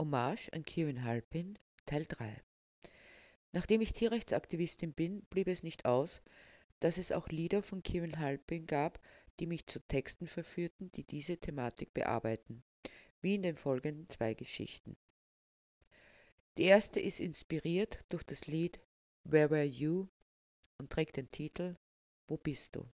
Hommage an Kieran Halpin, Teil 3. Nachdem ich Tierrechtsaktivistin bin, blieb es nicht aus, dass es auch Lieder von Kieran Halpin gab, die mich zu Texten verführten, die diese Thematik bearbeiten, wie in den folgenden zwei Geschichten. Die erste ist inspiriert durch das Lied Where Were You und trägt den Titel Wo bist du?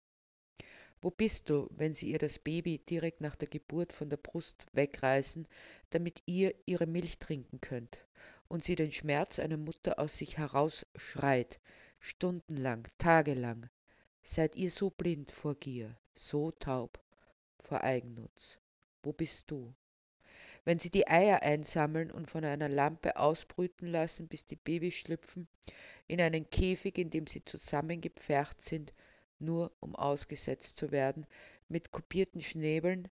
Wo bist du, wenn sie ihr das Baby direkt nach der Geburt von der Brust wegreißen, damit ihr ihre Milch trinken könnt und sie den Schmerz einer Mutter aus sich herausschreit, stundenlang, tagelang? Seid ihr so blind vor Gier, so taub vor Eigennutz? Wo bist du? Wenn sie die Eier einsammeln und von einer Lampe ausbrüten lassen, bis die Babys schlüpfen, in einen Käfig, in dem sie zusammengepfercht sind, nur um ausgesetzt zu werden, mit kopierten Schnäbeln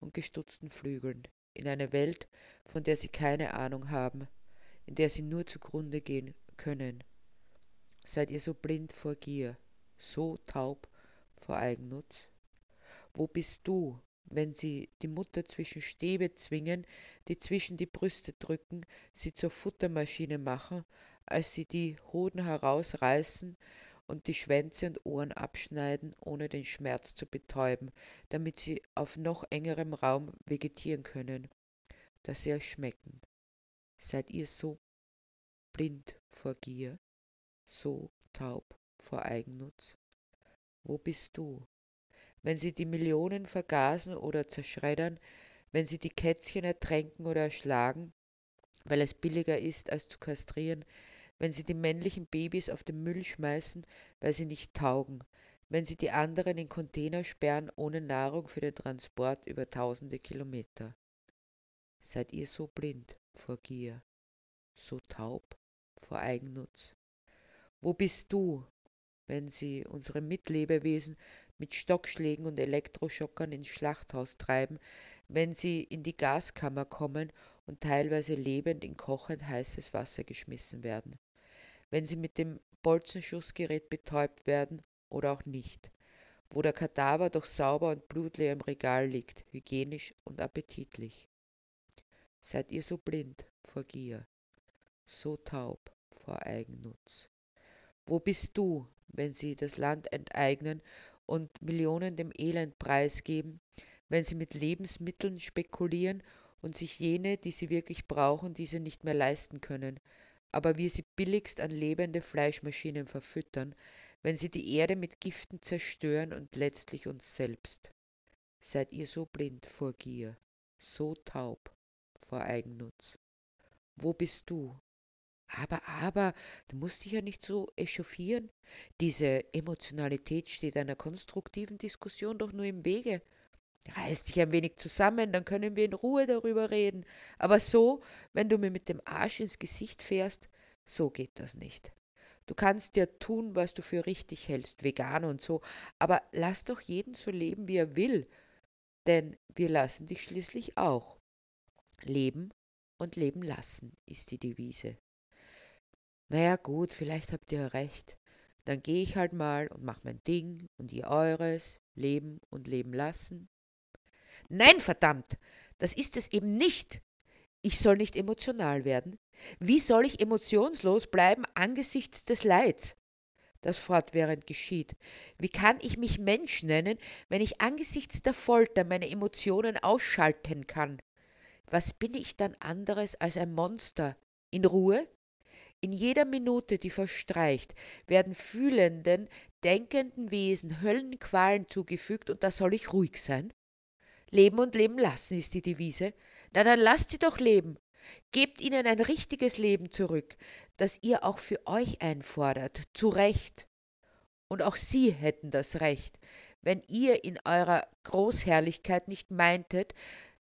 und gestutzten Flügeln, in eine Welt, von der sie keine Ahnung haben, in der sie nur zugrunde gehen können. Seid ihr so blind vor Gier, so taub vor Eigennutz? Wo bist du, wenn sie die Mutter zwischen Stäbe zwingen, die zwischen die Brüste drücken, sie zur Futtermaschine machen, als sie die Hoden herausreißen und die Schwänze und Ohren abschneiden, ohne den Schmerz zu betäuben, damit sie auf noch engerem Raum vegetieren können, dass sie euch schmecken. Seid ihr so blind vor Gier, so taub vor Eigennutz? Wo bist du? Wenn sie die Millionen vergasen oder zerschreddern, wenn sie die Kätzchen ertränken oder erschlagen, weil es billiger ist, als zu kastrieren, wenn sie die männlichen Babys auf den Müll schmeißen, weil sie nicht taugen, wenn sie die anderen in Container sperren ohne Nahrung für den Transport über tausende Kilometer. Seid ihr so blind vor Gier, so taub vor Eigennutz? Wo bist du, wenn sie unsere Mitlebewesen mit Stockschlägen und Elektroschockern ins Schlachthaus treiben, wenn sie in die Gaskammer kommen und teilweise lebend in kochend heißes Wasser geschmissen werden? Wenn sie mit dem Bolzenschussgerät betäubt werden oder auch nicht, wo der Kadaver doch sauber und blutleer im Regal liegt, hygienisch und appetitlich. Seid ihr so blind vor Gier, so taub vor Eigennutz? Wo bist du, wenn sie das Land enteignen und Millionen dem Elend preisgeben, wenn sie mit Lebensmitteln spekulieren und sich jene, die sie wirklich brauchen, diese nicht mehr leisten können, aber wir sie billigst an lebende Fleischmaschinen verfüttern, wenn sie die Erde mit Giften zerstören und letztlich uns selbst. Seid ihr so blind vor Gier, so taub vor Eigennutz? Wo bist du? Aber, aber, du musst dich ja nicht so echauffieren. Diese Emotionalität steht einer konstruktiven Diskussion doch nur im Wege. Reiß dich ein wenig zusammen, dann können wir in Ruhe darüber reden. Aber so, wenn du mir mit dem Arsch ins Gesicht fährst, so geht das nicht. Du kannst ja tun, was du für richtig hältst, vegan und so, aber lass doch jeden so leben, wie er will, denn wir lassen dich schließlich auch. Leben und leben lassen ist die Devise. Naja gut, vielleicht habt ihr recht. Dann gehe ich halt mal und mach mein Ding und ihr eures, leben und leben lassen. Nein, verdammt, das ist es eben nicht. Ich soll nicht emotional werden. Wie soll ich emotionslos bleiben angesichts des Leids, das fortwährend geschieht? Wie kann ich mich Mensch nennen, wenn ich angesichts der Folter meine Emotionen ausschalten kann? Was bin ich dann anderes als ein Monster? In Ruhe? In jeder Minute, die verstreicht, werden fühlenden, denkenden Wesen Höllenqualen zugefügt, und da soll ich ruhig sein? Leben und leben lassen ist die Devise. Na dann lasst sie doch leben. Gebt ihnen ein richtiges Leben zurück, das ihr auch für euch einfordert, zu Recht. Und auch sie hätten das Recht, wenn ihr in eurer Großherrlichkeit nicht meintet,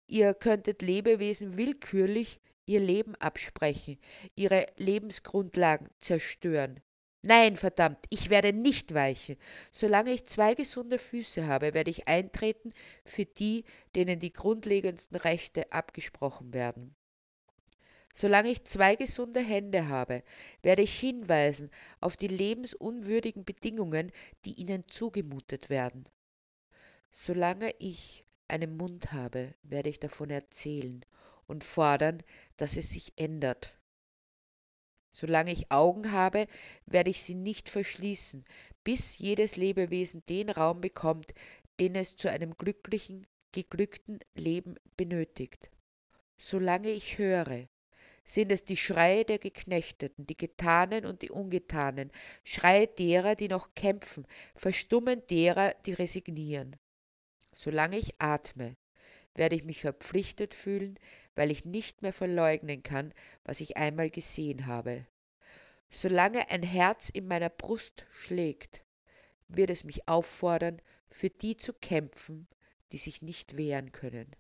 ihr könntet Lebewesen willkürlich ihr Leben absprechen, ihre Lebensgrundlagen zerstören, Nein, verdammt, ich werde nicht weichen. Solange ich zwei gesunde Füße habe, werde ich eintreten für die, denen die grundlegendsten Rechte abgesprochen werden. Solange ich zwei gesunde Hände habe, werde ich hinweisen auf die lebensunwürdigen Bedingungen, die ihnen zugemutet werden. Solange ich einen Mund habe, werde ich davon erzählen, und fordern, dass es sich ändert. Solange ich Augen habe, werde ich sie nicht verschließen, bis jedes Lebewesen den Raum bekommt, den es zu einem glücklichen, geglückten Leben benötigt. Solange ich höre, sind es die Schreie der Geknechteten, die Getanen und die Ungetanen, Schreie derer, die noch kämpfen, Verstummen derer, die resignieren. Solange ich atme, werde ich mich verpflichtet fühlen, weil ich nicht mehr verleugnen kann, was ich einmal gesehen habe. Solange ein Herz in meiner Brust schlägt, wird es mich auffordern, für die zu kämpfen, die sich nicht wehren können.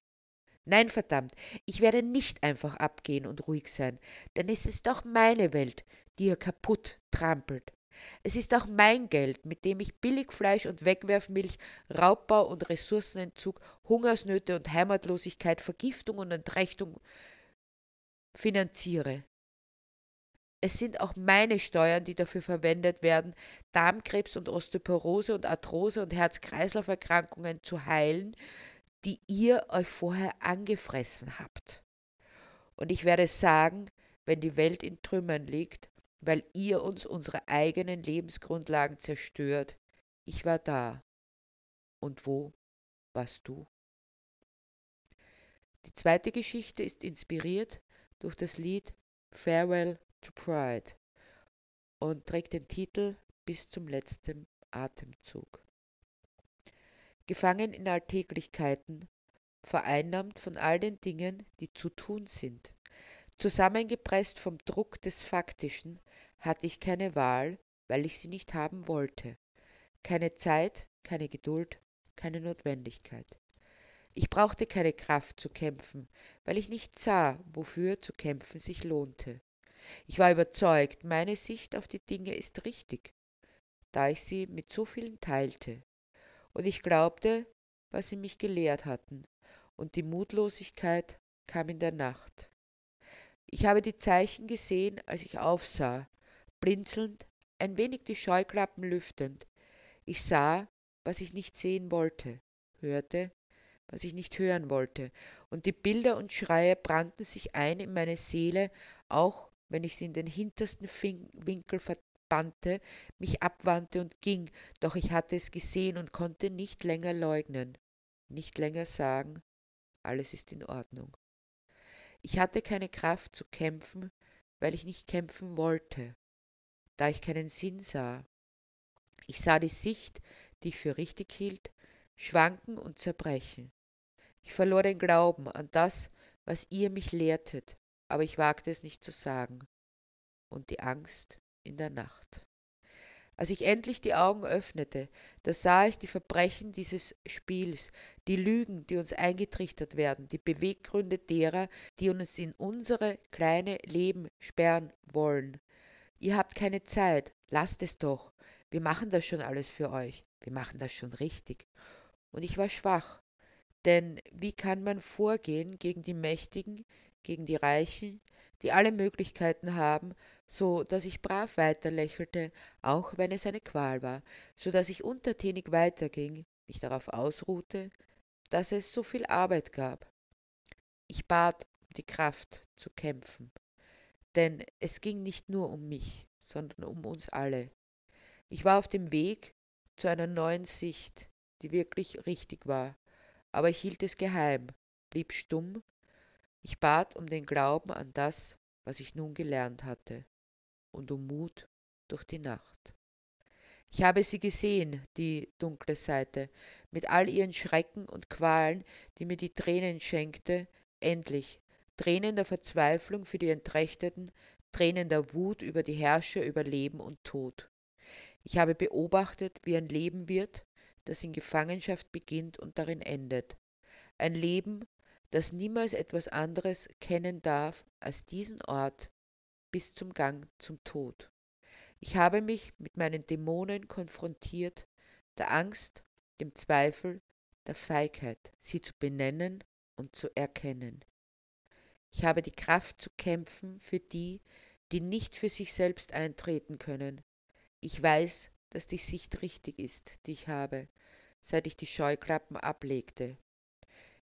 Nein, verdammt, ich werde nicht einfach abgehen und ruhig sein, denn es ist auch meine Welt, die ihr kaputt trampelt. Es ist auch mein Geld, mit dem ich Billigfleisch und Wegwerfmilch, Raubbau und Ressourcenentzug, Hungersnöte und Heimatlosigkeit, Vergiftung und Entrechtung finanziere. Es sind auch meine Steuern, die dafür verwendet werden, Darmkrebs und Osteoporose und Arthrose und Herz-Kreislauf-Erkrankungen zu heilen, die ihr euch vorher angefressen habt. Und ich werde sagen, wenn die Welt in Trümmern liegt, weil ihr uns unsere eigenen Lebensgrundlagen zerstört, ich war da. Und wo warst du? Die zweite Geschichte ist inspiriert durch das Lied Farewell to Pride und trägt den Titel Bis zum letzten Atemzug gefangen in Alltäglichkeiten, vereinnahmt von all den Dingen, die zu tun sind. Zusammengepresst vom Druck des Faktischen hatte ich keine Wahl, weil ich sie nicht haben wollte. Keine Zeit, keine Geduld, keine Notwendigkeit. Ich brauchte keine Kraft zu kämpfen, weil ich nicht sah, wofür zu kämpfen sich lohnte. Ich war überzeugt, meine Sicht auf die Dinge ist richtig, da ich sie mit so vielen teilte und ich glaubte, was sie mich gelehrt hatten, und die Mutlosigkeit kam in der Nacht. Ich habe die Zeichen gesehen, als ich aufsah, blinzelnd, ein wenig die Scheuklappen lüftend. Ich sah, was ich nicht sehen wollte, hörte, was ich nicht hören wollte, und die Bilder und Schreie brannten sich ein in meine Seele, auch wenn ich sie in den hintersten Winkel bannte, mich abwandte und ging, doch ich hatte es gesehen und konnte nicht länger leugnen, nicht länger sagen, alles ist in Ordnung. Ich hatte keine Kraft zu kämpfen, weil ich nicht kämpfen wollte, da ich keinen Sinn sah. Ich sah die Sicht, die ich für richtig hielt, schwanken und zerbrechen. Ich verlor den Glauben an das, was ihr mich lehrtet, aber ich wagte es nicht zu sagen. Und die Angst in der Nacht. Als ich endlich die Augen öffnete, da sah ich die Verbrechen dieses Spiels, die Lügen, die uns eingetrichtert werden, die Beweggründe derer, die uns in unsere kleine Leben sperren wollen. Ihr habt keine Zeit, lasst es doch. Wir machen das schon alles für euch. Wir machen das schon richtig. Und ich war schwach. Denn wie kann man vorgehen gegen die Mächtigen, gegen die Reichen, die alle Möglichkeiten haben, so dass ich brav weiterlächelte, auch wenn es eine Qual war, so dass ich untertänig weiterging, mich darauf ausruhte, dass es so viel Arbeit gab. Ich bat um die Kraft zu kämpfen, denn es ging nicht nur um mich, sondern um uns alle. Ich war auf dem Weg zu einer neuen Sicht, die wirklich richtig war, aber ich hielt es geheim, blieb stumm ich bat um den Glauben an das, was ich nun gelernt hatte, und um Mut durch die Nacht. Ich habe sie gesehen, die dunkle Seite, mit all ihren Schrecken und Qualen, die mir die Tränen schenkte, endlich, Tränen der Verzweiflung für die Entrechteten, Tränen der Wut über die Herrscher über Leben und Tod. Ich habe beobachtet, wie ein Leben wird, das in Gefangenschaft beginnt und darin endet. Ein Leben, das niemals etwas anderes kennen darf als diesen Ort bis zum Gang zum Tod. Ich habe mich mit meinen Dämonen konfrontiert, der Angst, dem Zweifel, der Feigheit, sie zu benennen und zu erkennen. Ich habe die Kraft zu kämpfen für die, die nicht für sich selbst eintreten können. Ich weiß, dass die Sicht richtig ist, die ich habe, seit ich die Scheuklappen ablegte.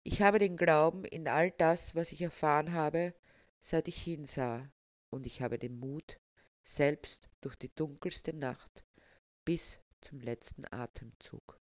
Ich habe den Glauben in all das, was ich erfahren habe, seit ich hinsah, und ich habe den Mut, selbst durch die dunkelste Nacht bis zum letzten Atemzug.